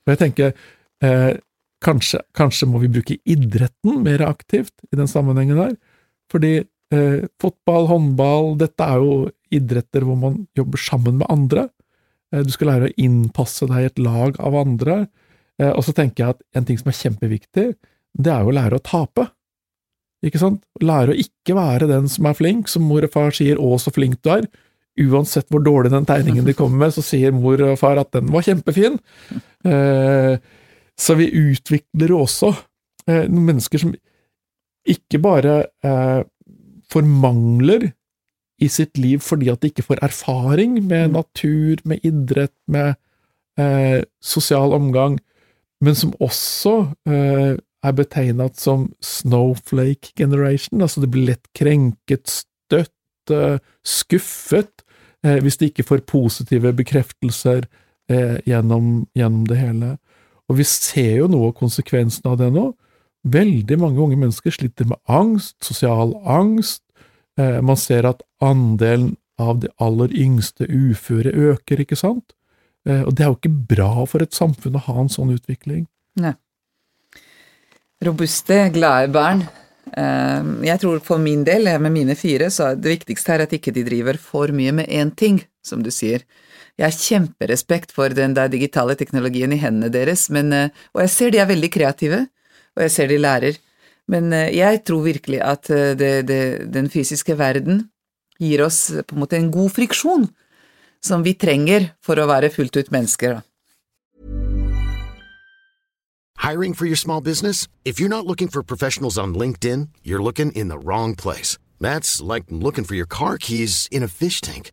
Og jeg tenker, eh, kanskje, kanskje, må vi bruke idretten mer aktivt i den sammenhengen der, fordi eh, fotball, håndball, dette er jo idretter hvor man jobber sammen med andre. Eh, du skal lære å innpasse deg i et lag av andre. Eh, og så tenker jeg at en ting som er kjempeviktig, det er jo å lære å tape. Ikke sant? Lære å ikke være den som er flink, som mor og far sier 'å, så flink du er'. Uansett hvor dårlig den tegningen de kommer med, så sier mor og far at den var kjempefin. Eh, så vi utvikler også eh, mennesker som ikke bare eh, formangler i sitt liv fordi at de ikke får erfaring med mm. natur, med idrett, med eh, sosial omgang, men som også eh, er betegnet som snowflake generation, altså det blir lett krenket, støtt, eh, skuffet, hvis de ikke får positive bekreftelser uh, gjennom, gjennom, det hele. Og vi ser jo noe av konsekvensen av det nå. Veldig mange unge mennesker sliter med angst, sosial angst. man ser at andelen av de aller yngste uføre øker, ikke sant? og det er jo ikke bra for et samfunn å ha en sånn utvikling. Nei robuste, glade barn. Ehm, jeg tror for min del, med mine fire, så er det viktigste her at ikke de driver for mye med én ting, som du sier. Jeg har kjemperespekt for den der digitale teknologien i hendene deres, men, eh, og jeg ser de er veldig kreative, og jeg ser de lærer, men eh, jeg tror virkelig at eh, det, det, den fysiske verden gir oss på en måte en god friksjon som vi trenger for å være fullt ut mennesker. Hiring for your small business? If you're not looking for professionals on LinkedIn, you're looking in the wrong place. That's like looking for your car keys in a fish tank.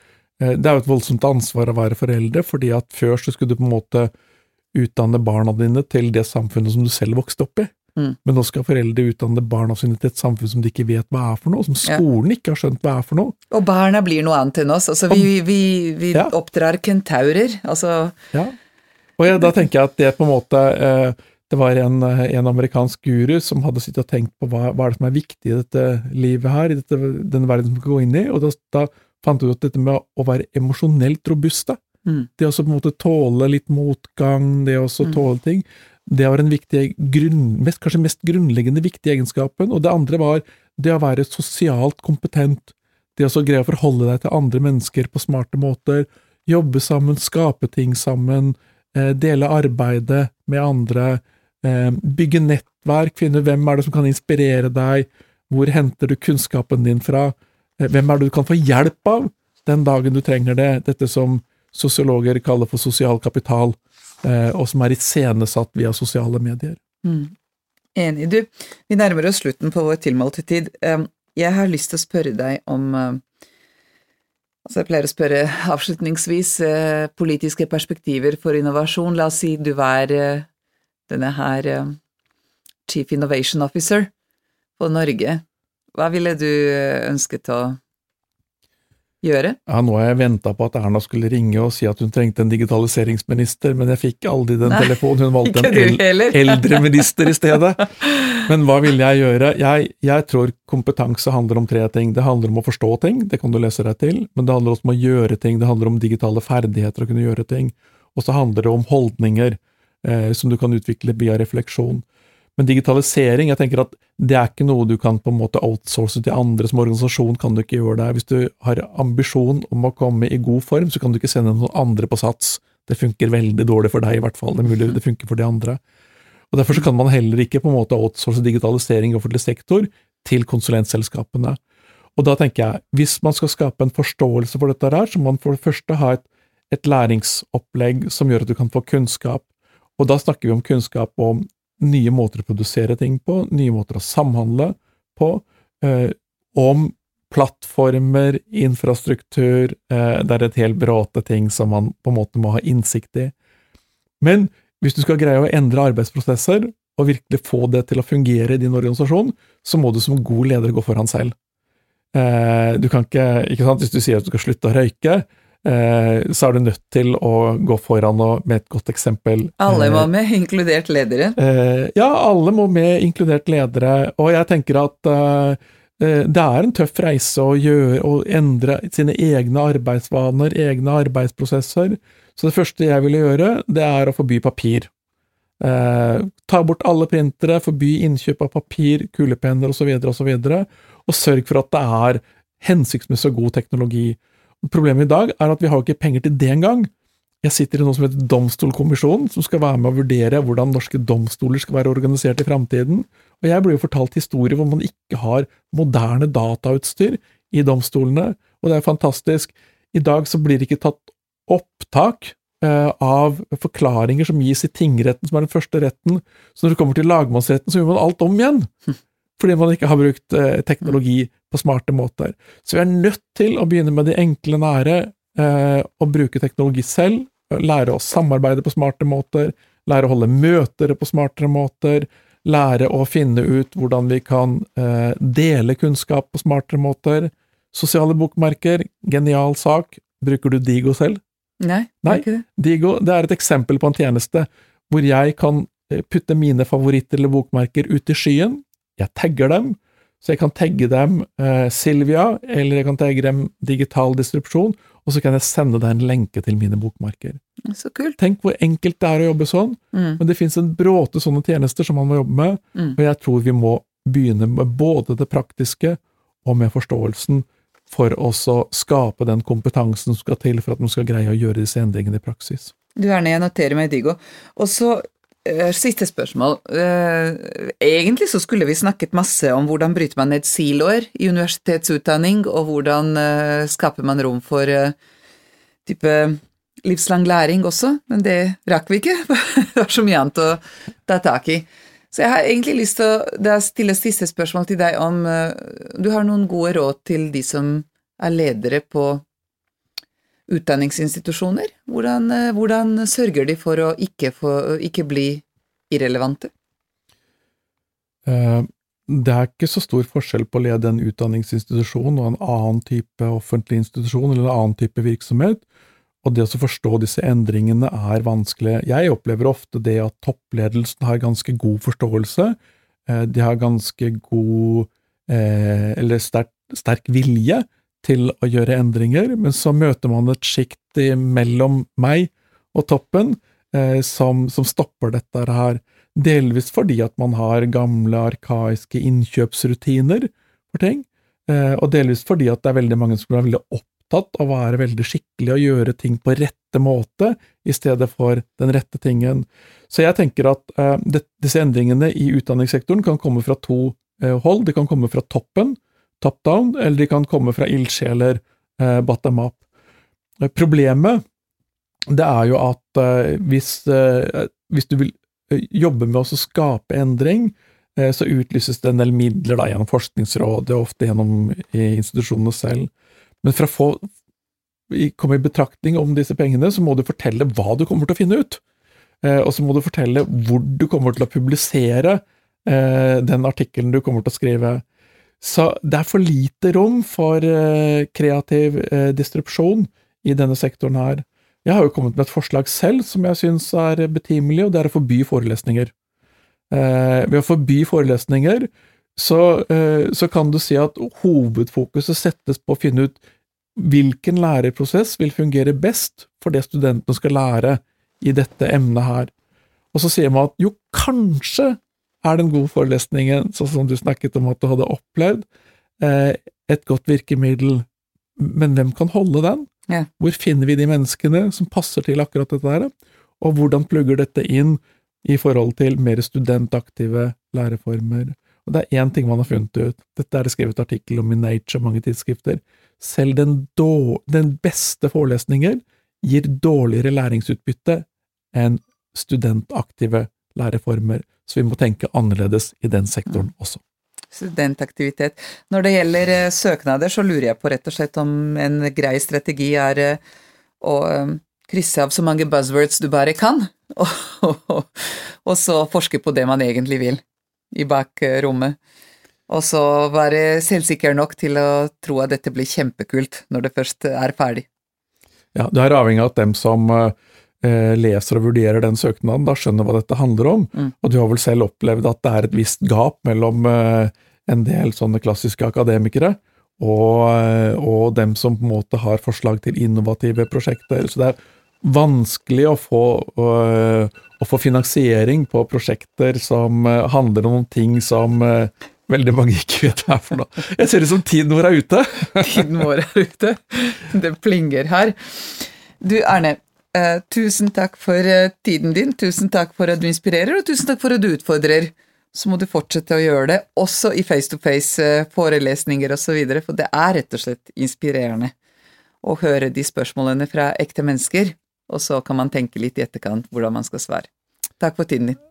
det, er jo et voldsomt ansvar å være foreldre, fordi at før så skulle du på en måte utdanne barna dine til det samfunnet som du selv vokste opp i. Mm. Men nå skal foreldre utdanne barna sine til et samfunn som de ikke vet hva er for noe, som skolen ja. ikke har skjønt hva er for noe. Og barna blir noe annet enn oss. Altså, vi, vi, vi ja. oppdrar kentaurer. Altså Ja. Og ja, da tenker jeg at det på en måte eh, det var en, en, amerikansk guru som hadde sittet og tenkt på hva, hva er det som er viktig i dette livet her, i dette, denne verden som vi skal gå inn i, og da, da fant ut ut dette med å være emosjonelt robuste. Mm. Det å på en måte tåle litt motgang, det å mm. tåle ting, det var den grunn, mest, kanskje mest grunnleggende viktige egenskapen. Og det andre var det å være sosialt kompetent, det å greie å forholde deg til andre mennesker på smarte måter, jobbe sammen, skape ting sammen, eh, dele arbeidet med andre, eh, bygge nettverk, finne hvem er det som kan inspirere deg, hvor henter du kunnskapen din fra, hvem er det du kan få hjelp av den dagen du trenger det, dette som sosiologer kaller for sosial kapital, eh, og som er iscenesatt via sosiale medier. Mm. Enig. Du, vi nærmer oss slutten på vår tilmålte tid. Jeg har lyst til å spørre deg om eh, Altså, jeg pleier å spørre avslutningsvis eh, politiske perspektiver for innovasjon. La oss si du er eh, denne her Chief Innovation Officer på Norge. Hva ville du ønsket å gjøre? Ja, Nå har jeg venta på at Erna skulle ringe og si at hun trengte en digitaliseringsminister, men jeg fikk aldri den Nei, telefonen. Hun valgte en el eldre minister i stedet. [laughs] Men hva ville jeg gjøre? Jeg, jeg, tror kompetanse handler om tre ting. Det handler om å forstå ting, det kan du lese deg til, men det handler også om å gjøre ting, det handler om digitale ferdigheter, å kunne gjøre ting. Og så handler det om holdninger eh, som du kan utvikle via refleksjon. Men digitalisering, jeg tenker at det er ikke noe du kan på en måte outsource til andre. Som organisasjon kan du ikke gjøre det. Hvis du har ambisjon om å komme i god form, så kan du ikke sende noen andre på sats. Det funker veldig dårlig for deg, i hvert fall. Det er mulig det funker for de andre. Og Derfor så kan man heller ikke på en måte outsource digitalisering i offentlig sektor til konsulentselskapene. Og da tenker jeg, hvis man skal skape en forståelse for dette her, så må man for det første ha et, et læringsopplegg som gjør at du kan få kunnskap. Og da snakker vi om kunnskap om nye måter å produsere ting på, nye måter å samhandle på, eh, om plattformer, infrastruktur eh, Det er et helt bråte ting som man på en måte må ha innsikt i. Men hvis du skal greie å endre arbeidsprosesser, og virkelig få det til å fungere i din organisasjon, så må du som god leder gå foran selv. Eh, du kan ikke, ikke sant, Hvis du sier at du skal slutte å røyke, så er du nødt til å gå foran og med et godt eksempel. Alle må eh, med, inkludert ledere? Eh, ja, alle må med, inkludert ledere. Og jeg tenker at det er en tøff reise å gjøre å endre sine egne arbeidsvaner, egne arbeidsprosesser. Så det første jeg ville gjøre, det er å forby papir. Eh, ta bort alle printere, forby innkjøp av papir, kulepenner osv., og, så videre, og sørg for at det er hensiktsmessig og god teknologi. Problemet i dag er at vi har ikke penger til det engang. Jeg sitter i noe som heter Domstolkommisjonen, som skal være med å vurdere hvordan norske domstoler skal være organisert i framtiden, og jeg blir jo fortalt historier hvor man ikke har moderne datautstyr i domstolene, og det er fantastisk. I dag så blir det ikke tatt opptak eh, av forklaringer som gis i tingretten, som er den første retten, så når det kommer til lagmannsretten, så gjør man alt om igjen. Fordi man ikke har brukt eh, teknologi på smarte måter. Så vi er nødt til å begynne med de enkle, nære, eh, og bruke teknologi selv, lære å samarbeide på smarte måter, lære å holde møter på smartere måter, lære å finne ut hvordan vi kan eh, dele kunnskap på smartere måter. Sosiale bokmerker, genial sak. Bruker du Digo selv? Nei, Nei. Ikke det. Digo det er et eksempel på en tjeneste hvor jeg kan putte mine favoritter eller bokmerker ut i skyen. Jeg tagger dem, så jeg kan tagge dem eh, Silvia, eller jeg kan tagge dem digital distrupsjon, og så kan jeg sende deg en lenke til mine bokmarker. Så kult. Tenk hvor enkelt det er å jobbe sånn, mm. men det fins en bråte sånne tjenester som man må jobbe med, mm. og jeg tror vi må begynne med både det praktiske og med forståelsen for å skape den kompetansen som skal til for at man skal greie å gjøre disse endringene i praksis. Du er nede, jeg noterer meg Digo. Og så siste spørsmål. Eh, egentlig så skulle vi snakket masse om hvordan bryter man ned siloer i universitetsutdanning, og hvordan eh, skaper man rom for type livslang læring også, men det rakk vi ikke. [laughs] Det var så mye annet å ta tak i. Så jeg har egentlig lyst til å stille siste spørsmål til deg om du har noen gode råd til de som er ledere på utdanningsinstitusjoner? Hvordan, eh, hvordan, sørger de for å ikke, få, ikke bli irrelevante? Eh, det er ikke så stor forskjell på å lede en utdanningsinstitusjon og en annen type offentlig institusjon eller en annen type virksomhet, og det å forstå disse endringene er vanskelig. Jeg opplever ofte det at toppledelsen har ganske god forståelse, eh, de har ganske god eller sterk, sterk vilje til å gjøre endringer, men så møter man et sjikt mellom meg og toppen eh, som, som, stopper dette her, delvis fordi at man har gamle, arkaiske innkjøpsrutiner for ting, eh, og delvis fordi at det er veldig mange som er veldig opptatt av å være veldig skikkelig og gjøre ting på rette måte, i stedet for den rette tingen. Så jeg tenker at eh, det, disse endringene i utdanningssektoren kan komme fra to uh, hold. De kan komme fra toppen, top down, eller de kan komme fra ildsjeler, eh, bottom up. problemet det er jo at hvis, hvis, du vil jobbe med å skape endring, så utlyses det en del midler da, gjennom Forskningsrådet, ofte gjennom institusjonene selv. Men for å få komme i betraktning om disse pengene, så må du fortelle hva du kommer til å finne ut. Eh, og så må du fortelle hvor du kommer til å publisere eh, den artikkelen du kommer til å skrive. Så det er for lite rom for eh, kreativ distrupsjon i denne sektoren her. Jeg har jo kommet med et forslag selv som jeg syns er betimelig, og det er å forby forelesninger. Ved å forby forelesninger så, så kan du si at hovedfokuset settes på å finne ut hvilken læreprosess vil fungere best for det studentene skal lære i dette emnet her. Og så sier man at jo, kanskje er den gode forelesningen, sånn som du snakket om at du hadde opplevd, eh, et godt virkemiddel, men hvem kan holde den? Ja. Hvor finner vi de menneskene som passer til akkurat dette her, og hvordan plugger dette inn i forhold til mer studentaktive læreformer? Og det er én ting man har funnet ut, dette er det skrevet artikkel om i Nature og mange tidsskrifter, selv den, den beste forelesninger gir dårligere læringsutbytte enn studentaktive læreformer, så vi må tenke annerledes i den sektoren mm. også. Studentaktivitet. Når det gjelder eh, søknader, så lurer jeg på rett og slett om en grei strategi er eh, å eh, krysse av så mange buzzwords du bare kan, [laughs] og, og så forske på det man egentlig vil, i bakrommet. Og så være selvsikker nok til å tro at dette blir kjempekult når det først er ferdig. Ja, det er avhengig av at dem som eh, leser og vurderer den søknaden, da skjønner hva dette handler om. Mm. Og du har vel selv opplevd at det er et visst gap mellom eh, en del sånne klassiske akademikere og, eh, og, dem som på en måte har forslag til innovative prosjekter. Så det er vanskelig å få, å, å få finansiering på prosjekter som handler om ting som veldig mange ikke vet hva er for noe. Jeg ser ut som tiden vår er ute. [laughs] tiden vår er ute. Det plinger her. Du Erne, eh, tusen takk for eh, tiden din, tusen takk for at du inspirerer, og tusen takk for at du utfordrer. Så må du fortsette å gjøre det, også i face-to-face eh, forelesninger osv., for det er rett og slett inspirerende å høre de spørsmålene fra ekte mennesker, og så kan man tenke litt i etterkant hvordan man skal svare. Takk for tiden din.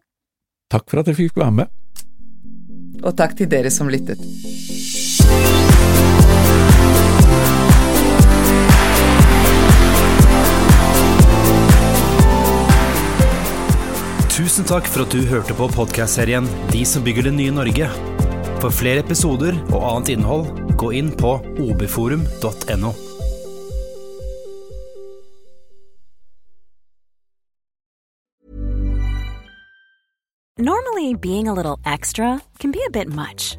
Takk for at jeg fikk være med. Og takk til dere som lyttet. Tusen takk for at du hørte på podkastserien De som bygger det nye Norge. For flere episoder og annet innhold, gå inn på obforum.no. Normally, being a little extra can be a bit much,